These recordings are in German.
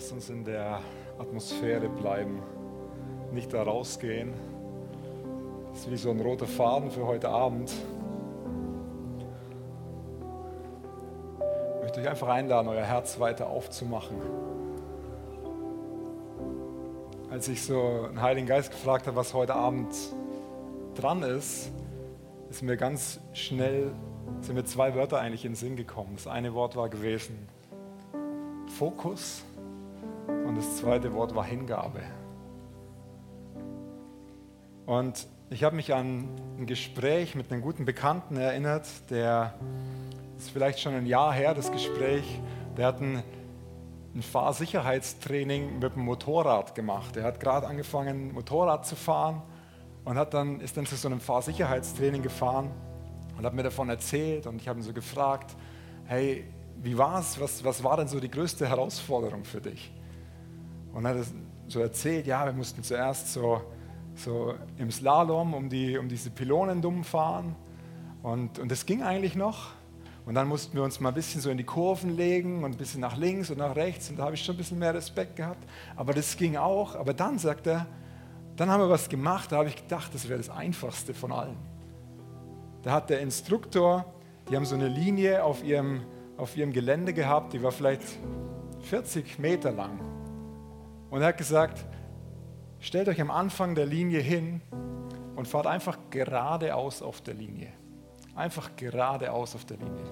Lasst uns in der Atmosphäre bleiben, nicht da rausgehen. Das ist wie so ein roter Faden für heute Abend. Ich möchte euch einfach einladen, euer Herz weiter aufzumachen. Als ich so den Heiligen Geist gefragt habe, was heute Abend dran ist, ist mir ganz schnell, sind mir zwei Wörter eigentlich in den Sinn gekommen. Das eine Wort war gewesen Fokus und das zweite Wort war Hingabe. Und ich habe mich an ein Gespräch mit einem guten Bekannten erinnert, der ist vielleicht schon ein Jahr her, das Gespräch, der hat ein, ein Fahrsicherheitstraining mit dem Motorrad gemacht. Er hat gerade angefangen, Motorrad zu fahren und hat dann, ist dann zu so einem Fahrsicherheitstraining gefahren und hat mir davon erzählt und ich habe ihn so gefragt, hey, wie war es, was, was war denn so die größte Herausforderung für dich? Und hat so erzählt, ja, wir mussten zuerst so, so im Slalom um, die, um diese Pylonen dumm fahren. Und, und das ging eigentlich noch. Und dann mussten wir uns mal ein bisschen so in die Kurven legen und ein bisschen nach links und nach rechts. Und da habe ich schon ein bisschen mehr Respekt gehabt. Aber das ging auch. Aber dann sagt er, dann haben wir was gemacht, da habe ich gedacht, das wäre das Einfachste von allen. Da hat der Instruktor, die haben so eine Linie auf ihrem, auf ihrem Gelände gehabt, die war vielleicht 40 Meter lang. Und er hat gesagt, stellt euch am Anfang der Linie hin und fahrt einfach geradeaus auf der Linie. Einfach geradeaus auf der Linie.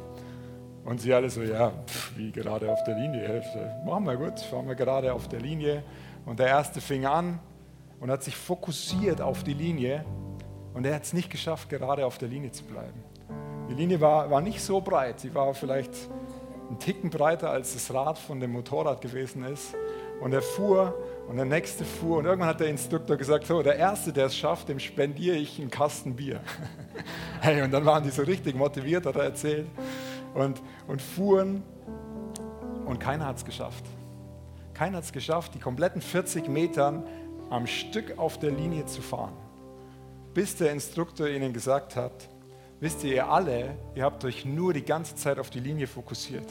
Und sie alle so, ja, pff, wie gerade auf der Linie? Machen wir gut, fahren wir gerade auf der Linie. Und der erste fing an und hat sich fokussiert auf die Linie. Und er hat es nicht geschafft, gerade auf der Linie zu bleiben. Die Linie war, war nicht so breit, sie war vielleicht einen Ticken breiter, als das Rad von dem Motorrad gewesen ist. Und er fuhr und der nächste fuhr und irgendwann hat der Instruktor gesagt, so, der Erste, der es schafft, dem spendiere ich einen Kasten Bier. hey, und dann waren die so richtig motiviert, hat er erzählt, und, und fuhren und keiner hat es geschafft. Keiner hat es geschafft, die kompletten 40 Metern am Stück auf der Linie zu fahren, bis der Instruktor ihnen gesagt hat, wisst ihr, ihr alle, ihr habt euch nur die ganze Zeit auf die Linie fokussiert,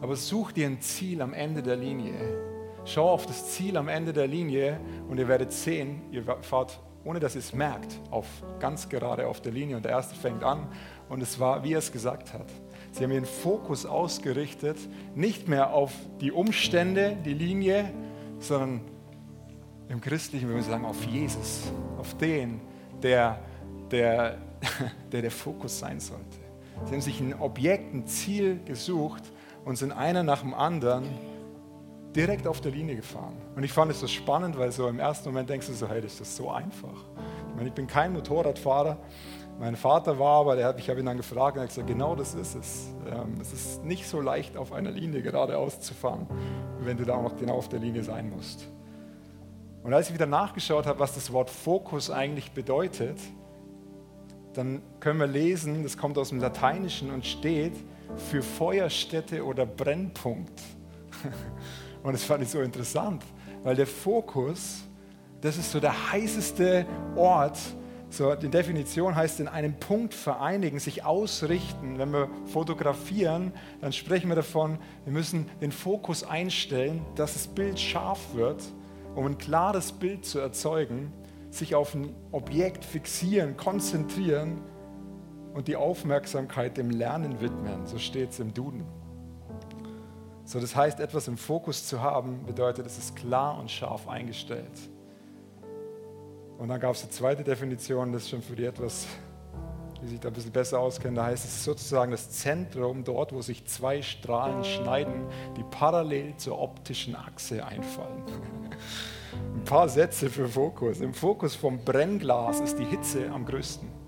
aber sucht ihr ein Ziel am Ende der Linie Schau auf das Ziel am Ende der Linie und ihr werdet sehen, ihr fahrt, ohne dass ihr es merkt, auf ganz gerade auf der Linie. Und der erste fängt an und es war, wie er es gesagt hat. Sie haben ihren Fokus ausgerichtet, nicht mehr auf die Umstände, die Linie, sondern im Christlichen würden wir sagen auf Jesus, auf den, der der, der, der Fokus sein sollte. Sie haben sich ein Objekt, ein Ziel gesucht und sind einer nach dem anderen direkt auf der Linie gefahren. Und ich fand es so spannend, weil so im ersten Moment denkst du so, hey, das ist so einfach. Ich meine, ich bin kein Motorradfahrer. Mein Vater war, aber der hat, ich habe ihn dann gefragt und er hat gesagt, genau das ist es. Ähm, es ist nicht so leicht, auf einer Linie geradeaus zu fahren, wenn du da auch noch genau auf der Linie sein musst. Und als ich wieder nachgeschaut habe, was das Wort Fokus eigentlich bedeutet, dann können wir lesen, das kommt aus dem Lateinischen und steht für Feuerstätte oder Brennpunkt. Und das fand ich so interessant, weil der Fokus, das ist so der heißeste Ort. So, die Definition heißt in einem Punkt vereinigen, sich ausrichten. Wenn wir fotografieren, dann sprechen wir davon, wir müssen den Fokus einstellen, dass das Bild scharf wird, um ein klares Bild zu erzeugen, sich auf ein Objekt fixieren, konzentrieren und die Aufmerksamkeit dem Lernen widmen. So steht es im Duden. So, das heißt, etwas im Fokus zu haben, bedeutet, es ist klar und scharf eingestellt. Und dann gab es die zweite Definition, das ist schon für die etwas, die sich da ein bisschen besser auskennen. Da heißt es sozusagen das Zentrum, dort, wo sich zwei Strahlen schneiden, die parallel zur optischen Achse einfallen. Ein paar Sätze für Fokus. Im Fokus vom Brennglas ist die Hitze am größten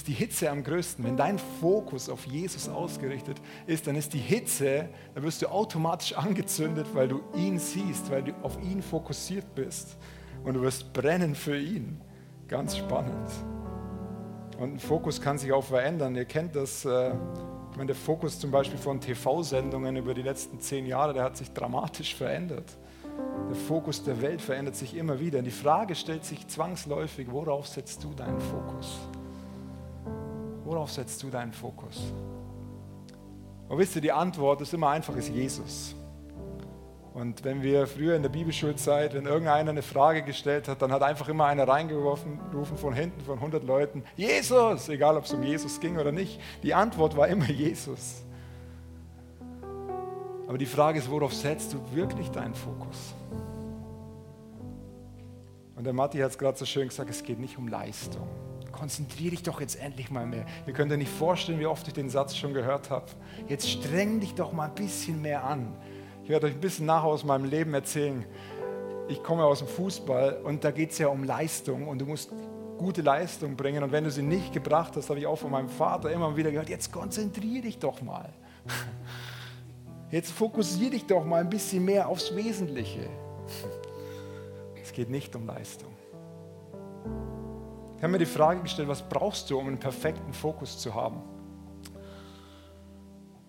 ist die Hitze am größten. Wenn dein Fokus auf Jesus ausgerichtet ist, dann ist die Hitze, da wirst du automatisch angezündet, weil du ihn siehst, weil du auf ihn fokussiert bist. Und du wirst brennen für ihn. Ganz spannend. Und ein Fokus kann sich auch verändern. Ihr kennt das, äh, wenn der Fokus zum Beispiel von TV-Sendungen über die letzten zehn Jahre, der hat sich dramatisch verändert. Der Fokus der Welt verändert sich immer wieder. Und die Frage stellt sich zwangsläufig, worauf setzt du deinen Fokus? Worauf setzt du deinen Fokus? Und wisst ihr, die Antwort ist immer einfach, ist Jesus. Und wenn wir früher in der Bibelschulzeit, wenn irgendeiner eine Frage gestellt hat, dann hat einfach immer einer reingerufen rufen von hinten von 100 Leuten, Jesus, egal ob es um Jesus ging oder nicht. Die Antwort war immer Jesus. Aber die Frage ist, worauf setzt du wirklich deinen Fokus? Und der Matti hat es gerade so schön gesagt, es geht nicht um Leistung. Konzentriere dich doch jetzt endlich mal mehr. Ihr könnt euch nicht vorstellen, wie oft ich den Satz schon gehört habe. Jetzt streng dich doch mal ein bisschen mehr an. Ich werde euch ein bisschen nachher aus meinem Leben erzählen. Ich komme aus dem Fußball und da geht es ja um Leistung und du musst gute Leistung bringen. Und wenn du sie nicht gebracht hast, habe ich auch von meinem Vater immer wieder gehört, jetzt konzentriere dich doch mal. Jetzt fokussiere dich doch mal ein bisschen mehr aufs Wesentliche. Es geht nicht um Leistung. Ich habe mir die Frage gestellt, was brauchst du, um einen perfekten Fokus zu haben?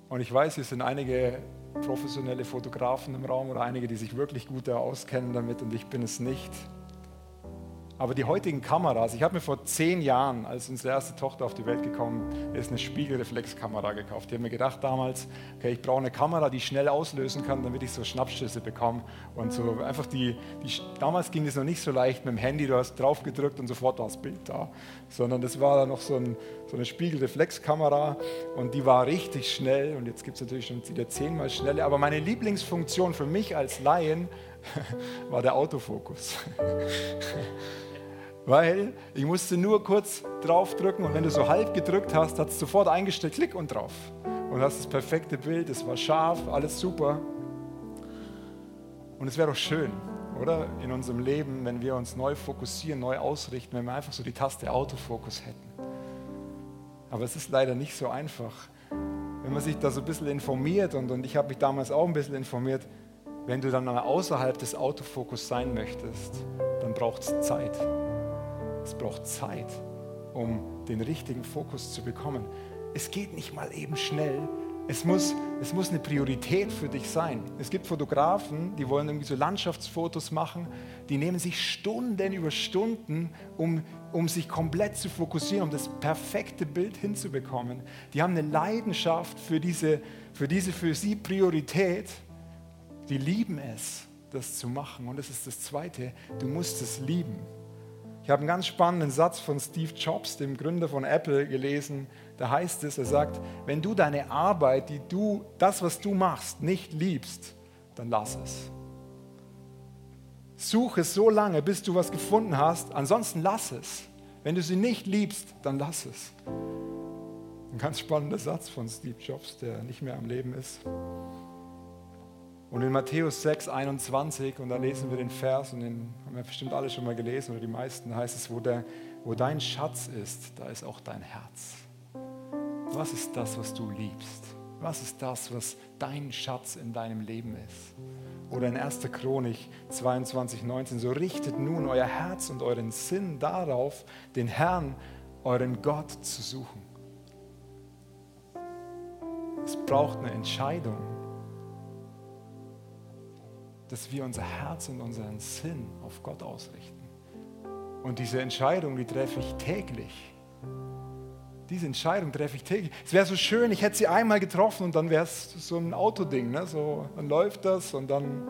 Und ich weiß, hier sind einige professionelle Fotografen im Raum oder einige, die sich wirklich gut auskennen damit und ich bin es nicht. Aber die heutigen Kameras, ich habe mir vor zehn Jahren, als unsere erste Tochter auf die Welt gekommen ist, eine Spiegelreflexkamera gekauft. Ich habe mir gedacht damals, okay, ich brauche eine Kamera, die schnell auslösen kann, damit ich so Schnappschüsse bekomme. Und so einfach die, die, damals ging es noch nicht so leicht mit dem Handy, du hast drauf gedrückt und sofort war das Bild da. Sondern das war dann noch so, ein, so eine Spiegelreflexkamera und die war richtig schnell. Und jetzt gibt es natürlich schon wieder zehnmal schneller. Aber meine Lieblingsfunktion für mich als Laien war der Autofokus. Weil ich musste nur kurz draufdrücken und wenn du so halb gedrückt hast, hat es sofort eingestellt, klick und drauf. Und hast das perfekte Bild, es war scharf, alles super. Und es wäre doch schön, oder? In unserem Leben, wenn wir uns neu fokussieren, neu ausrichten, wenn wir einfach so die Taste Autofokus hätten. Aber es ist leider nicht so einfach. Wenn man sich da so ein bisschen informiert, und, und ich habe mich damals auch ein bisschen informiert, wenn du dann außerhalb des Autofokus sein möchtest, dann braucht es Zeit. Es braucht Zeit, um den richtigen Fokus zu bekommen. Es geht nicht mal eben schnell. Es muss, es muss eine Priorität für dich sein. Es gibt Fotografen, die wollen irgendwie so Landschaftsfotos machen, die nehmen sich Stunden über Stunden, um, um sich komplett zu fokussieren, um das perfekte Bild hinzubekommen. Die haben eine Leidenschaft für diese, für diese für sie Priorität. Die lieben es, das zu machen. Und das ist das Zweite, du musst es lieben. Ich habe einen ganz spannenden Satz von Steve Jobs, dem Gründer von Apple, gelesen. Da heißt es, er sagt, wenn du deine Arbeit, die du, das, was du machst, nicht liebst, dann lass es. Suche so lange, bis du was gefunden hast, ansonsten lass es. Wenn du sie nicht liebst, dann lass es. Ein ganz spannender Satz von Steve Jobs, der nicht mehr am Leben ist. Und in Matthäus 6, 21, und da lesen wir den Vers, und den haben wir bestimmt alle schon mal gelesen, oder die meisten, heißt es, wo, der, wo dein Schatz ist, da ist auch dein Herz. Was ist das, was du liebst? Was ist das, was dein Schatz in deinem Leben ist? Oder in 1. Chronik 22, 19, so richtet nun euer Herz und euren Sinn darauf, den Herrn, euren Gott zu suchen. Es braucht eine Entscheidung dass wir unser Herz und unseren Sinn auf Gott ausrichten. Und diese Entscheidung, die treffe ich täglich. Diese Entscheidung treffe ich täglich. Es wäre so schön, ich hätte sie einmal getroffen und dann wäre es so ein Autoding. Ne? So, dann läuft das und dann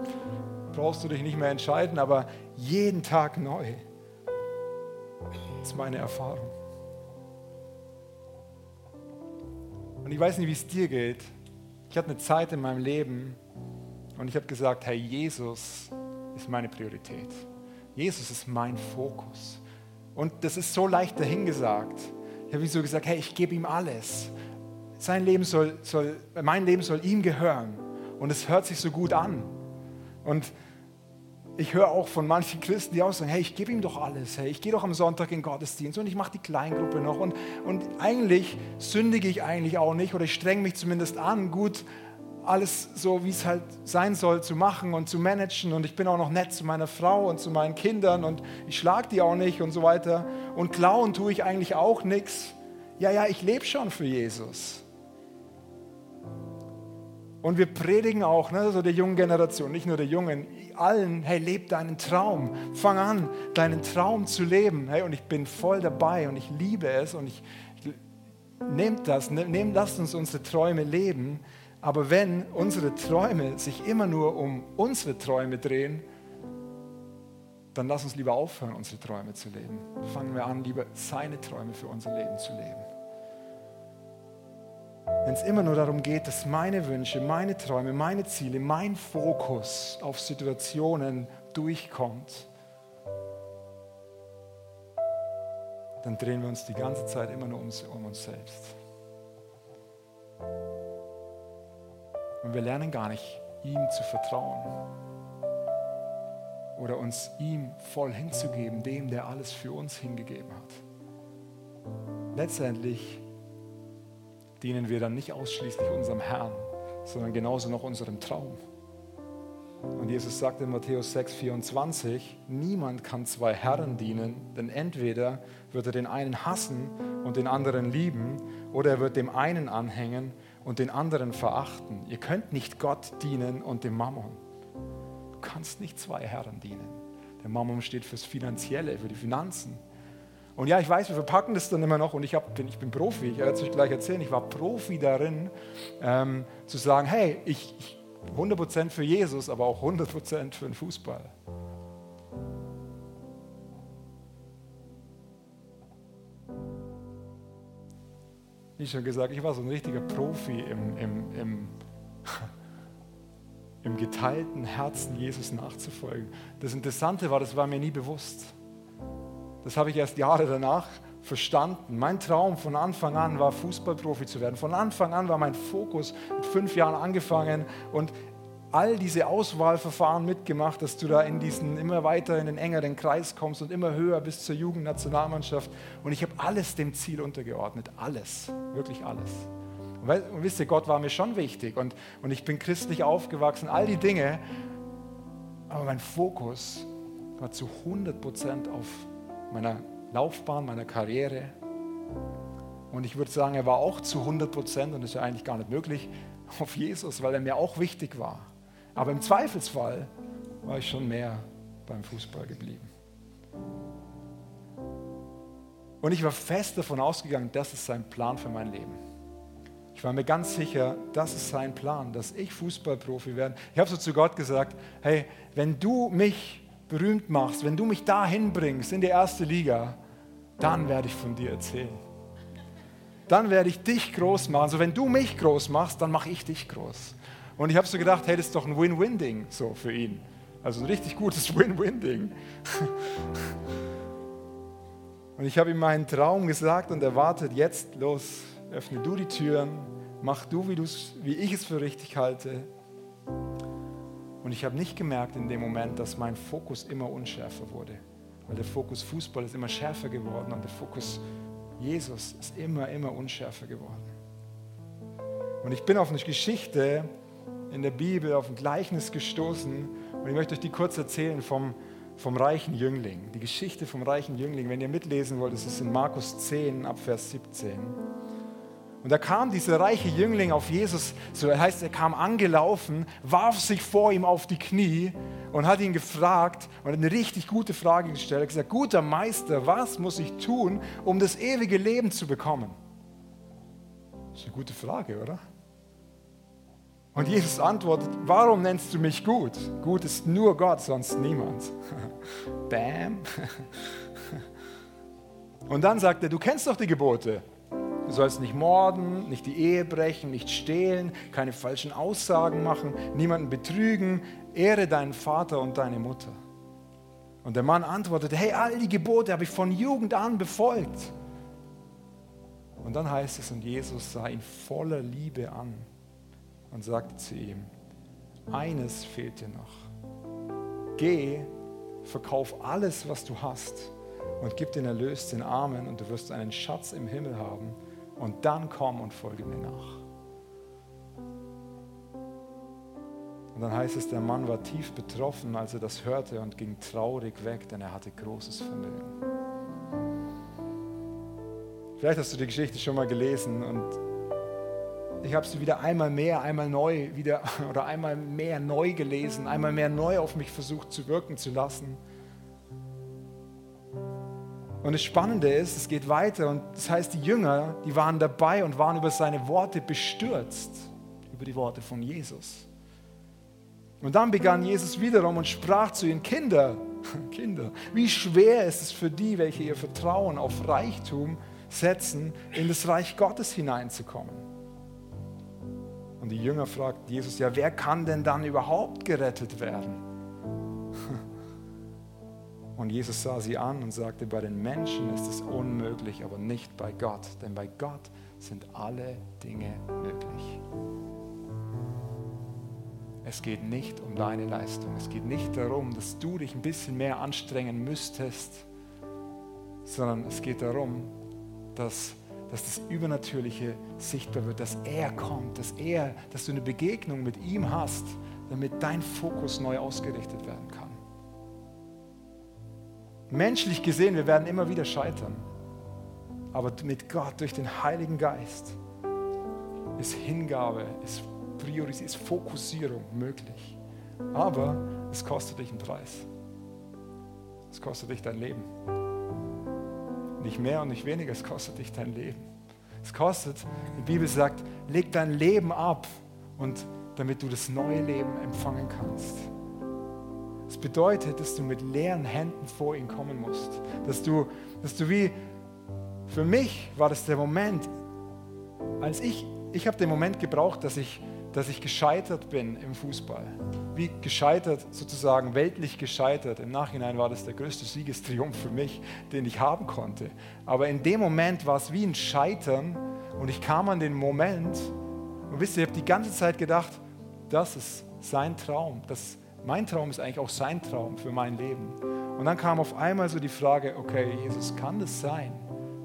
brauchst du dich nicht mehr entscheiden, aber jeden Tag neu. Das ist meine Erfahrung. Und ich weiß nicht, wie es dir geht. Ich hatte eine Zeit in meinem Leben, und ich habe gesagt, Herr, Jesus ist meine Priorität. Jesus ist mein Fokus. Und das ist so leicht dahingesagt. Ich habe so gesagt, hey, ich gebe ihm alles. Sein Leben soll, soll, mein Leben soll ihm gehören. Und es hört sich so gut an. Und ich höre auch von manchen Christen, die auch sagen, hey, ich gebe ihm doch alles. Hey, ich gehe doch am Sonntag in den Gottesdienst und ich mache die Kleingruppe noch. Und, und eigentlich sündige ich eigentlich auch nicht oder ich strenge mich zumindest an, gut alles so, wie es halt sein soll, zu machen und zu managen. Und ich bin auch noch nett zu meiner Frau und zu meinen Kindern und ich schlage die auch nicht und so weiter. Und klauen tue ich eigentlich auch nichts. Ja, ja, ich lebe schon für Jesus. Und wir predigen auch, ne, so der jungen Generation, nicht nur der Jungen, allen, hey, leb deinen Traum. Fang an, deinen Traum zu leben. Hey, und ich bin voll dabei und ich liebe es und ich, ich nehmt das, ne, nehmt, lasst uns unsere Träume leben Aber wenn unsere Träume sich immer nur um unsere Träume drehen, dann lass uns lieber aufhören, unsere Träume zu leben. Fangen wir an, lieber seine Träume für unser Leben zu leben. Wenn es immer nur darum geht, dass meine Wünsche, meine Träume, meine Ziele, mein Fokus auf Situationen durchkommt, dann drehen wir uns die ganze Zeit immer nur um, um uns selbst. Und wir lernen gar nicht, ihm zu vertrauen oder uns ihm voll hinzugeben, dem, der alles für uns hingegeben hat. Letztendlich dienen wir dann nicht ausschließlich unserem Herrn, sondern genauso noch unserem Traum. Und Jesus sagt in Matthäus 6, 24, niemand kann zwei Herren dienen, denn entweder wird er den einen hassen und den anderen lieben, oder er wird dem einen anhängen und den anderen verachten. Ihr könnt nicht Gott dienen und dem Mammon. Du kannst nicht zwei Herren dienen. Der Mammon steht fürs Finanzielle, für die Finanzen. Und ja, ich weiß, wir verpacken das dann immer noch und ich, hab, ich bin Profi, ich werde es euch gleich erzählen, ich war Profi darin, ähm, zu sagen, hey, ich, ich 100% für Jesus, aber auch 100% für den Fußball. Wie schon gesagt, ich war so ein richtiger Profi im, im, im, im geteilten Herzen Jesus nachzufolgen. Das Interessante war, das war mir nie bewusst. Das habe ich erst Jahre danach verstanden. Mein Traum von Anfang an war, Fußballprofi zu werden. Von Anfang an war mein Fokus mit fünf Jahren angefangen und all diese Auswahlverfahren mitgemacht, dass du da in diesen immer weiter in den engeren Kreis kommst und immer höher bis zur Jugendnationalmannschaft. Und ich habe alles dem Ziel untergeordnet. Alles. Wirklich alles. Und wisst ihr, Gott war mir schon wichtig und, und ich bin christlich aufgewachsen, all die Dinge. Aber mein Fokus war zu 100 Prozent auf meiner Laufbahn, meiner Karriere. Und ich würde sagen, er war auch zu 100 Prozent, und das ist ja eigentlich gar nicht möglich, auf Jesus, weil er mir auch wichtig war. Aber im Zweifelsfall war ich schon mehr beim Fußball geblieben. Und ich war fest davon ausgegangen, das ist sein Plan für mein Leben. Ich war mir ganz sicher, das ist sein Plan, dass ich Fußballprofi werde. Ich habe so zu Gott gesagt, hey, wenn du mich berühmt machst, wenn du mich dahin bringst in die erste Liga, dann werde ich von dir erzählen. Dann werde ich dich groß machen. Also wenn du mich groß machst, dann mache ich dich groß. Und ich habe so gedacht, hey, das ist doch ein Win-Win-Ding so für ihn. Also ein richtig gutes Win-Win-Ding. Und ich habe ihm meinen Traum gesagt und erwartet, jetzt los, öffne du die Türen, mach du, wie, wie ich es für richtig halte. Und ich habe nicht gemerkt in dem Moment, dass mein Fokus immer unschärfer wurde. Weil der Fokus Fußball ist immer schärfer geworden und der Fokus Jesus ist immer, immer unschärfer geworden. Und ich bin auf eine Geschichte in der Bibel, auf ein Gleichnis gestoßen und ich möchte euch die kurz erzählen vom, vom reichen Jüngling. Die Geschichte vom reichen Jüngling. Wenn ihr mitlesen wollt, ist es in Markus 10 ab Vers 17. Und da kam dieser reiche Jüngling auf Jesus, so heißt, er kam angelaufen, warf sich vor ihm auf die Knie und hat ihn gefragt und eine richtig gute Frage gestellt. Er hat gesagt, guter Meister, was muss ich tun, um das ewige Leben zu bekommen? Das ist eine gute Frage, oder? Und Jesus antwortet, warum nennst du mich gut? Gut ist nur Gott, sonst niemand. Bam. Und dann sagt er, du kennst doch die Gebote. Du sollst nicht morden, nicht die Ehe brechen, nicht stehlen, keine falschen Aussagen machen, niemanden betrügen, ehre deinen Vater und deine Mutter. Und der Mann antwortete, hey, all die Gebote habe ich von Jugend an befolgt. Und dann heißt es, und Jesus sah ihn voller Liebe an und sagte zu ihm, eines fehlt dir noch. Geh, verkauf alles, was du hast und gib den Erlös den Armen und du wirst einen Schatz im Himmel haben und dann komm und folge mir nach. Und dann heißt es, der Mann war tief betroffen, als er das hörte und ging traurig weg, denn er hatte großes Vermögen. Vielleicht hast du die Geschichte schon mal gelesen und ich habe sie wieder einmal mehr, einmal neu wieder oder einmal mehr neu gelesen, einmal mehr neu auf mich versucht zu wirken zu lassen. Und das Spannende ist, es geht weiter und das heißt, die Jünger, die waren dabei und waren über seine Worte bestürzt, über die Worte von Jesus. Und dann begann Jesus wiederum und sprach zu ihnen, Kinder, Kinder, wie schwer ist es für die, welche ihr Vertrauen auf Reichtum setzen, in das Reich Gottes hineinzukommen. Und die Jünger fragten Jesus, ja, wer kann denn dann überhaupt gerettet werden? Und Jesus sah sie an und sagte, bei den Menschen ist es unmöglich, aber nicht bei Gott, denn bei Gott sind alle Dinge möglich. Es geht nicht um deine Leistung. Es geht nicht darum, dass du dich ein bisschen mehr anstrengen müsstest, sondern es geht darum, dass, dass das Übernatürliche sichtbar wird, dass er kommt, dass er, dass du eine Begegnung mit ihm hast, damit dein Fokus neu ausgerichtet werden kann. Menschlich gesehen, wir werden immer wieder scheitern. Aber mit Gott, durch den Heiligen Geist, ist Hingabe, ist Priorisierung, ist Fokussierung möglich. Aber es kostet dich einen Preis. Es kostet dich dein Leben. Nicht mehr und nicht weniger, es kostet dich dein Leben. Es kostet, die Bibel sagt, leg dein Leben ab und damit du das neue Leben empfangen kannst. Es bedeutet, dass du mit leeren Händen vor ihn kommen musst. Dass du, dass du wie, für mich war das der Moment, als ich, ich habe den Moment gebraucht, dass ich, dass ich gescheitert bin im Fußball. Wie gescheitert, sozusagen weltlich gescheitert. Im Nachhinein war das der größte Siegestriumph für mich, den ich haben konnte. Aber in dem Moment war es wie ein Scheitern und ich kam an den Moment und wisst ihr, ich habe die ganze Zeit gedacht, das ist sein Traum, das mein Traum ist eigentlich auch sein Traum für mein Leben. Und dann kam auf einmal so die Frage, okay, Jesus, kann das sein,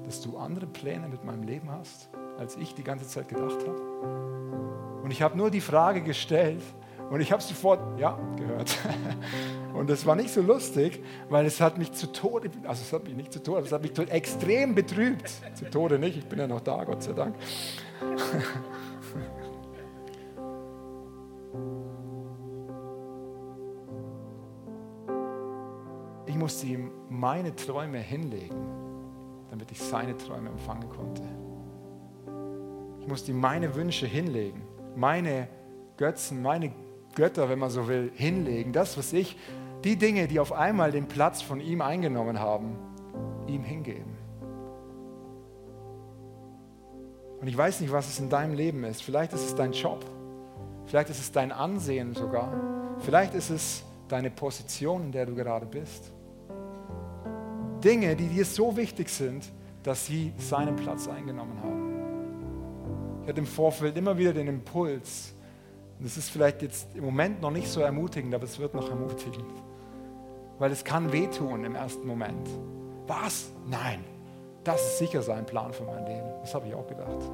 dass du andere Pläne mit meinem Leben hast, als ich die ganze Zeit gedacht habe? Und ich habe nur die Frage gestellt und ich habe sofort, ja, gehört. Und das war nicht so lustig, weil es hat mich zu Tode, also es hat mich nicht zu Tode, es hat mich extrem betrübt. Zu Tode nicht, ich bin ja noch da, Gott sei Dank. ich musste ihm meine Träume hinlegen, damit ich seine Träume empfangen konnte. Ich musste ihm meine Wünsche hinlegen, meine Götzen, meine Götter, wenn man so will, hinlegen. Das, was ich, die Dinge, die auf einmal den Platz von ihm eingenommen haben, ihm hingeben. Und ich weiß nicht, was es in deinem Leben ist. Vielleicht ist es dein Job. Vielleicht ist es dein Ansehen sogar. Vielleicht ist es deine Position, in der du gerade bist. Dinge, die dir so wichtig sind, dass sie seinen Platz eingenommen haben. Ich hatte im Vorfeld immer wieder den Impuls, das ist vielleicht jetzt im Moment noch nicht so ermutigend, aber es wird noch ermutigend, weil es kann wehtun im ersten Moment. Was? Nein, das ist sicher sein Plan für mein Leben. Das habe ich auch gedacht.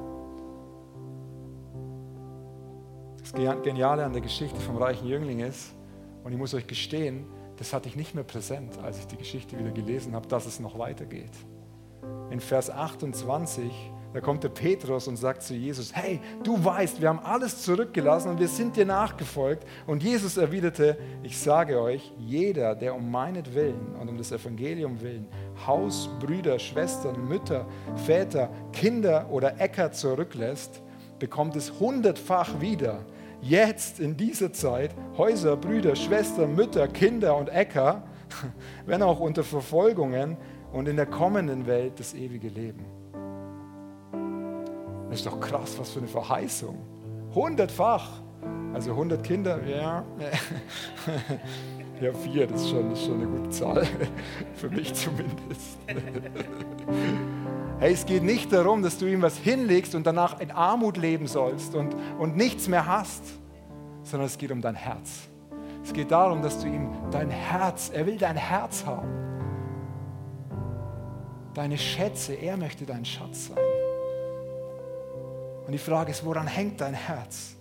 Das Geniale an der Geschichte vom reichen Jüngling ist, und ich muss euch gestehen, das hatte ich nicht mehr präsent, als ich die Geschichte wieder gelesen habe, dass es noch weitergeht. In Vers 28, da kommt der Petrus und sagt zu Jesus, hey, du weißt, wir haben alles zurückgelassen und wir sind dir nachgefolgt. Und Jesus erwiderte, ich sage euch, jeder, der um meinetwillen und um das Evangelium willen Haus, Brüder, Schwestern, Mütter, Väter, Kinder oder Äcker zurücklässt, bekommt es hundertfach wieder jetzt in dieser Zeit Häuser, Brüder, Schwestern, Mütter, Kinder und Äcker, wenn auch unter Verfolgungen und in der kommenden Welt das ewige Leben. Das ist doch krass, was für eine Verheißung. Hundertfach. Also 100 Kinder, ja. Ja, vier, das ist schon, das ist schon eine gute Zahl. Für mich zumindest. Hey, es geht nicht darum, dass du ihm was hinlegst und danach in Armut leben sollst und, und nichts mehr hast, sondern es geht um dein Herz. Es geht darum, dass du ihm dein Herz, er will dein Herz haben. Deine Schätze, er möchte dein Schatz sein. Und die Frage ist, woran hängt dein Herz?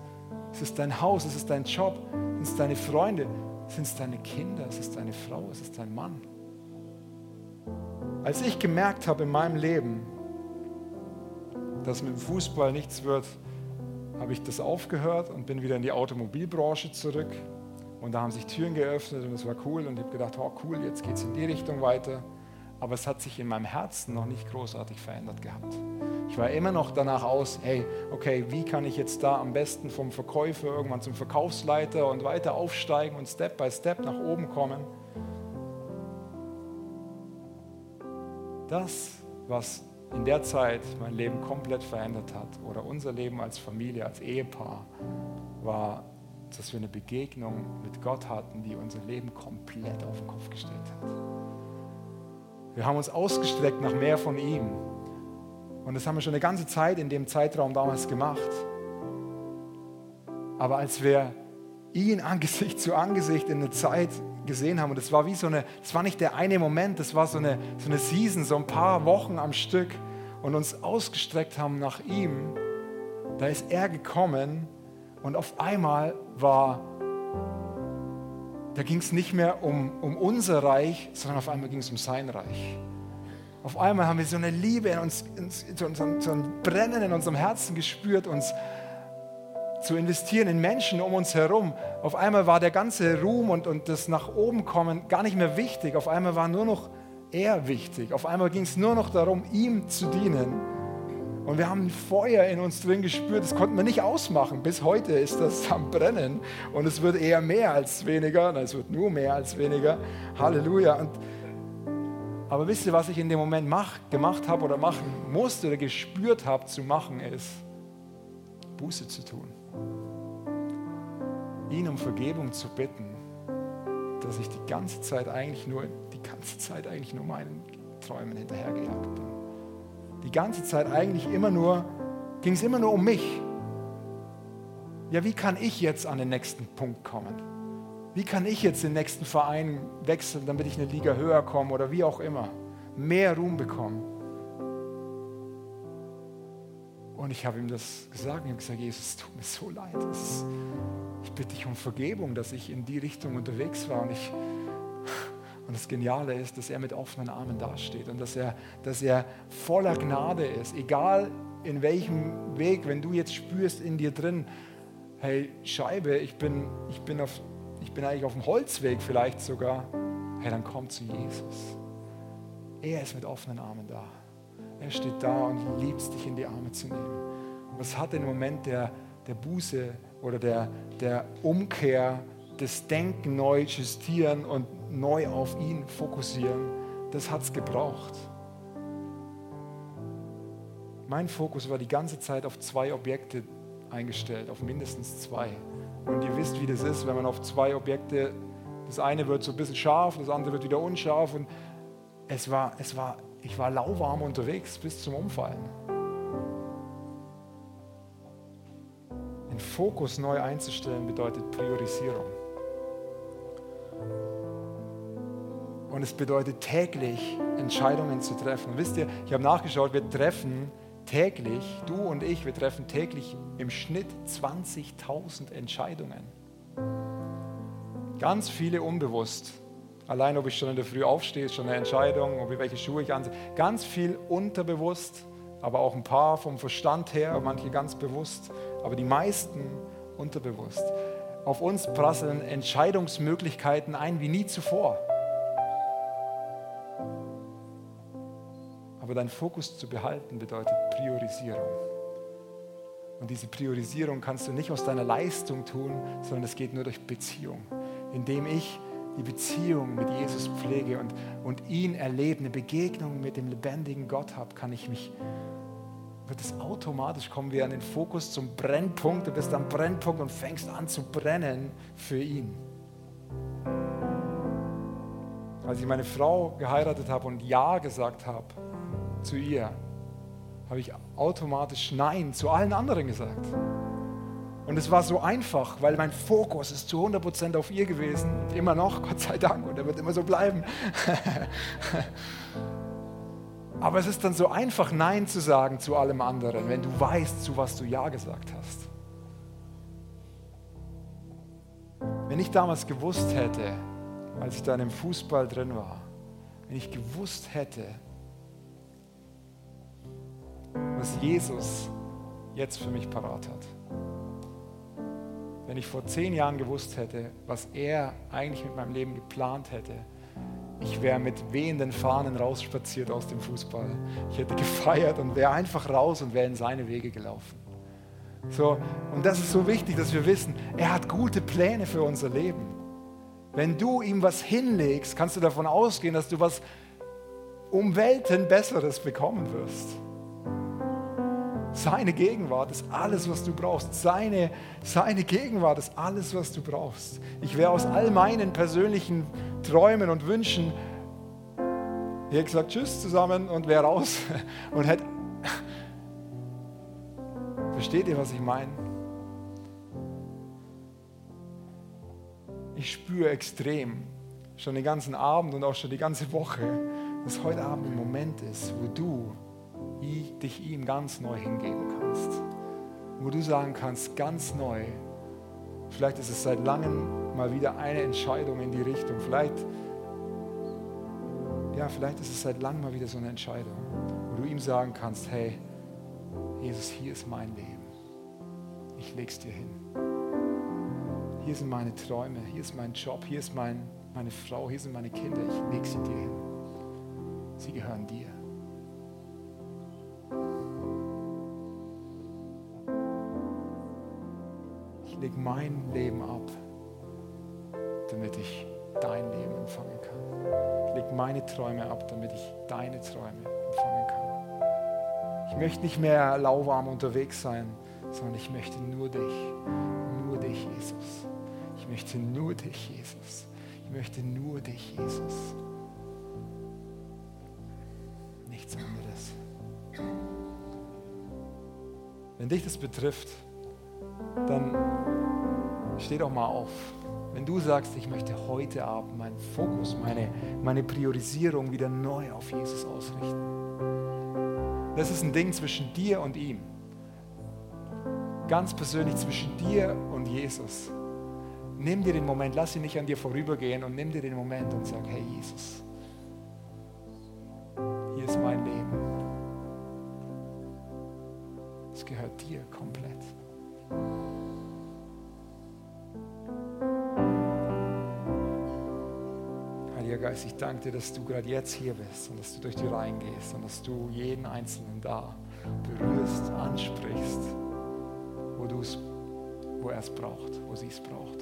Ist es dein Haus? Ist es dein Job? Sind es deine Freunde? Sind es deine Kinder? Ist es deine Frau? Ist es dein Mann? Als ich gemerkt habe in meinem Leben, dass mit dem Fußball nichts wird, habe ich das aufgehört und bin wieder in die Automobilbranche zurück. Und da haben sich Türen geöffnet und es war cool. Und ich habe gedacht, oh cool, jetzt geht es in die Richtung weiter. Aber es hat sich in meinem Herzen noch nicht großartig verändert gehabt. Ich war immer noch danach aus, hey, okay, wie kann ich jetzt da am besten vom Verkäufer irgendwann zum Verkaufsleiter und weiter aufsteigen und Step by Step nach oben kommen. Das, was in der Zeit mein Leben komplett verändert hat oder unser Leben als Familie, als Ehepaar, war, dass wir eine Begegnung mit Gott hatten, die unser Leben komplett auf den Kopf gestellt hat. Wir haben uns ausgestreckt nach mehr von ihm. Und das haben wir schon eine ganze Zeit in dem Zeitraum damals gemacht. Aber als wir ihn Angesicht zu Angesicht in der Zeit gesehen haben, und das war wie so eine, das war nicht der eine Moment, das war so eine, so eine Season, so ein paar Wochen am Stück und uns ausgestreckt haben nach ihm, da ist er gekommen und auf einmal war, da ging es nicht mehr um, um unser Reich, sondern auf einmal ging es um sein Reich. Auf einmal haben wir so eine Liebe in uns, so, so, so ein Brennen in unserem Herzen gespürt, uns zu investieren in Menschen um uns herum. Auf einmal war der ganze Ruhm und, und das nach oben kommen gar nicht mehr wichtig. Auf einmal war nur noch er wichtig. Auf einmal ging es nur noch darum, ihm zu dienen. Und wir haben ein Feuer in uns drin gespürt, das konnten wir nicht ausmachen. Bis heute ist das am Brennen und es wird eher mehr als weniger. Nein, es wird nur mehr als weniger. Halleluja. Und, aber wisst ihr, was ich in dem Moment mach, gemacht habe oder machen musste oder gespürt habe zu machen, ist Buße zu tun ihn um Vergebung zu bitten, dass ich die ganze Zeit eigentlich nur, die ganze Zeit eigentlich nur meinen Träumen hinterhergejagt bin. Die ganze Zeit eigentlich immer nur, ging es immer nur um mich. Ja, wie kann ich jetzt an den nächsten Punkt kommen? Wie kann ich jetzt den nächsten Verein wechseln, damit ich eine Liga höher komme oder wie auch immer? Mehr Ruhm bekommen. Und ich habe ihm das gesagt. Ich habe gesagt, Jesus, es tut mir so leid. Ist, ich bitte dich um Vergebung, dass ich in die Richtung unterwegs war. Und, ich, und das Geniale ist, dass er mit offenen Armen dasteht und dass er, dass er voller Gnade ist. Egal in welchem Weg, wenn du jetzt spürst in dir drin, hey Scheibe, ich bin, ich bin, auf, ich bin eigentlich auf dem Holzweg vielleicht sogar, hey, dann komm zu Jesus. Er ist mit offenen Armen da. Er steht da und liebt dich in die Arme zu nehmen. Und was hat den Moment der, der Buße oder der, der Umkehr, des Denken neu justieren und neu auf ihn fokussieren, das hat es gebraucht. Mein Fokus war die ganze Zeit auf zwei Objekte eingestellt, auf mindestens zwei. Und ihr wisst, wie das ist, wenn man auf zwei Objekte, das eine wird so ein bisschen scharf, das andere wird wieder unscharf. Und es war, es war ich war lauwarm unterwegs bis zum Umfallen. Den Fokus neu einzustellen bedeutet Priorisierung. Und es bedeutet täglich Entscheidungen zu treffen. Wisst ihr, ich habe nachgeschaut, wir treffen täglich, du und ich, wir treffen täglich im Schnitt 20.000 Entscheidungen. Ganz viele unbewusst. Allein, ob ich schon in der Früh aufstehe, ist schon eine Entscheidung, ob ich welche Schuhe ich anziehe. Ganz viel unterbewusst, aber auch ein paar vom Verstand her, manche ganz bewusst, aber die meisten unterbewusst. Auf uns prasseln Entscheidungsmöglichkeiten ein wie nie zuvor. Aber deinen Fokus zu behalten bedeutet Priorisierung. Und diese Priorisierung kannst du nicht aus deiner Leistung tun, sondern es geht nur durch Beziehung, indem ich die Beziehung mit Jesus pflege und, und ihn erlebe, eine Begegnung mit dem lebendigen Gott habe, kann ich mich, wird es automatisch kommen wir an den Fokus zum Brennpunkt. Du bist am Brennpunkt und fängst an zu brennen für ihn. Als ich meine Frau geheiratet habe und Ja gesagt habe zu ihr, habe ich automatisch Nein zu allen anderen gesagt. Und es war so einfach, weil mein Fokus ist zu 100% auf ihr gewesen. Immer noch, Gott sei Dank. Und er wird immer so bleiben. Aber es ist dann so einfach, Nein zu sagen zu allem anderen, wenn du weißt, zu was du Ja gesagt hast. Wenn ich damals gewusst hätte, als ich da im Fußball drin war, wenn ich gewusst hätte, was Jesus jetzt für mich parat hat, wenn ich vor zehn Jahren gewusst hätte, was er eigentlich mit meinem Leben geplant hätte, ich wäre mit wehenden Fahnen rausspaziert aus dem Fußball. Ich hätte gefeiert und wäre einfach raus und wäre in seine Wege gelaufen. So, und das ist so wichtig, dass wir wissen, er hat gute Pläne für unser Leben. Wenn du ihm was hinlegst, kannst du davon ausgehen, dass du was um Welten Besseres bekommen wirst. Seine Gegenwart ist alles, was du brauchst. Seine, seine Gegenwart ist alles, was du brauchst. Ich wäre aus all meinen persönlichen Träumen und Wünschen, ich hätte gesagt, tschüss zusammen und wäre raus und hätte. Versteht ihr, was ich meine? Ich spüre extrem, schon den ganzen Abend und auch schon die ganze Woche, dass heute Abend ein Moment ist, wo du dich ihm ganz neu hingeben kannst. Wo du sagen kannst, ganz neu, vielleicht ist es seit langem mal wieder eine Entscheidung in die Richtung. Vielleicht, ja, vielleicht ist es seit langem mal wieder so eine Entscheidung, wo du ihm sagen kannst, hey, Jesus, hier ist mein Leben. Ich leg's dir hin. Hier sind meine Träume, hier ist mein Job, hier ist mein, meine Frau, hier sind meine Kinder. Ich leg sie dir hin. Sie gehören dir. Leg mein Leben ab, damit ich dein Leben empfangen kann. Ich leg meine Träume ab, damit ich deine Träume empfangen kann. Ich möchte nicht mehr lauwarm unterwegs sein, sondern ich möchte nur dich, nur dich, Jesus. Ich möchte nur dich, Jesus. Ich möchte nur dich, Jesus. Nichts anderes. Wenn dich das betrifft, dann steh doch mal auf. Wenn du sagst, ich möchte heute Abend meinen Fokus, meine, meine Priorisierung wieder neu auf Jesus ausrichten. Das ist ein Ding zwischen dir und ihm. Ganz persönlich zwischen dir und Jesus. Nimm dir den Moment, lass ihn nicht an dir vorübergehen und nimm dir den Moment und sag, hey Jesus, hier ist mein Leben. Es gehört dir komplett. Geist, ich danke dir, dass du gerade jetzt hier bist und dass du durch die Reihen gehst und dass du jeden Einzelnen da berührst, ansprichst, wo, wo er es braucht, wo sie es braucht.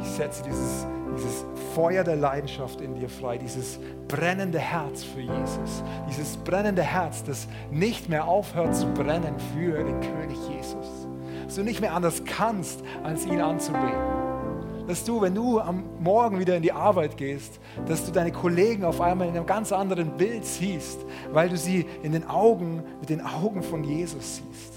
Ich setze dieses, dieses Feuer der Leidenschaft in dir frei, dieses brennende Herz für Jesus, dieses brennende Herz, das nicht mehr aufhört zu brennen für den König Jesus dass du nicht mehr anders kannst, als ihn anzubeten. Dass du, wenn du am Morgen wieder in die Arbeit gehst, dass du deine Kollegen auf einmal in einem ganz anderen Bild siehst, weil du sie in den Augen, mit den Augen von Jesus siehst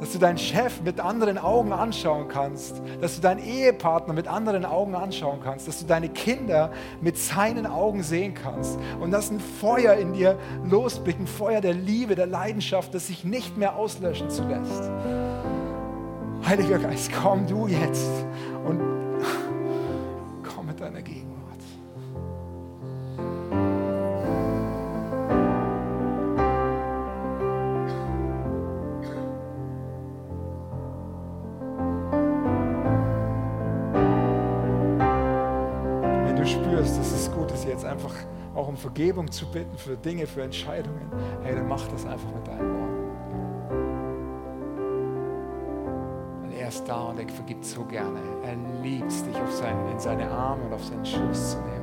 dass du deinen Chef mit anderen Augen anschauen kannst, dass du deinen Ehepartner mit anderen Augen anschauen kannst, dass du deine Kinder mit seinen Augen sehen kannst und dass ein Feuer in dir losblickt, ein Feuer der Liebe, der Leidenschaft, das sich nicht mehr auslöschen zulässt. Heiliger Geist, komm du jetzt und komm mit deiner Gegenwart. Vergebung zu bitten für Dinge, für Entscheidungen, hey, dann mach das einfach mit deinen Worten. Da und er vergibt so gerne. Er liebt dich auf seinen, in seine Arme und auf seinen Schoß zu nehmen.